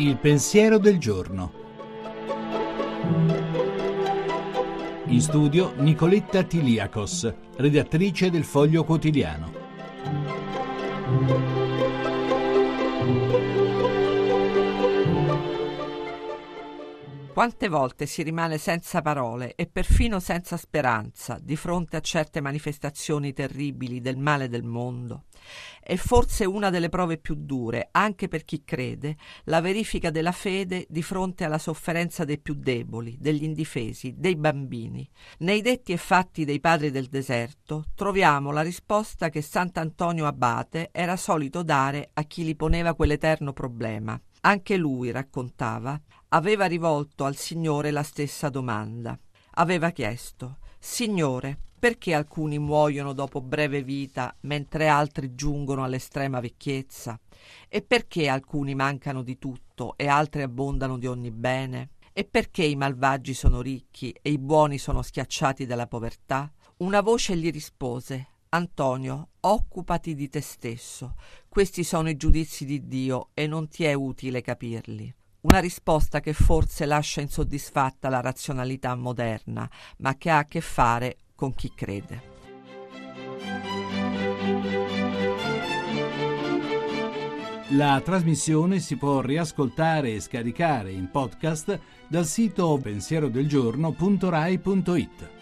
Il pensiero del giorno. In studio Nicoletta Tiliakos, redattrice del Foglio Quotidiano. Quante volte si rimane senza parole e perfino senza speranza di fronte a certe manifestazioni terribili del male del mondo? È forse una delle prove più dure, anche per chi crede, la verifica della fede di fronte alla sofferenza dei più deboli, degli indifesi, dei bambini. Nei detti e fatti dei padri del deserto troviamo la risposta che Sant'Antonio Abate era solito dare a chi gli poneva quell'eterno problema. Anche lui, raccontava, aveva rivolto al Signore la stessa domanda. Aveva chiesto Signore, perché alcuni muoiono dopo breve vita mentre altri giungono all'estrema vecchiezza? E perché alcuni mancano di tutto e altri abbondano di ogni bene? E perché i malvagi sono ricchi e i buoni sono schiacciati dalla povertà? Una voce gli rispose Antonio, occupati di te stesso. Questi sono i giudizi di Dio e non ti è utile capirli. Una risposta che forse lascia insoddisfatta la razionalità moderna, ma che ha a che fare con chi crede. La trasmissione si può riascoltare e scaricare in podcast dal sito pensierodelgiorno.rai.it.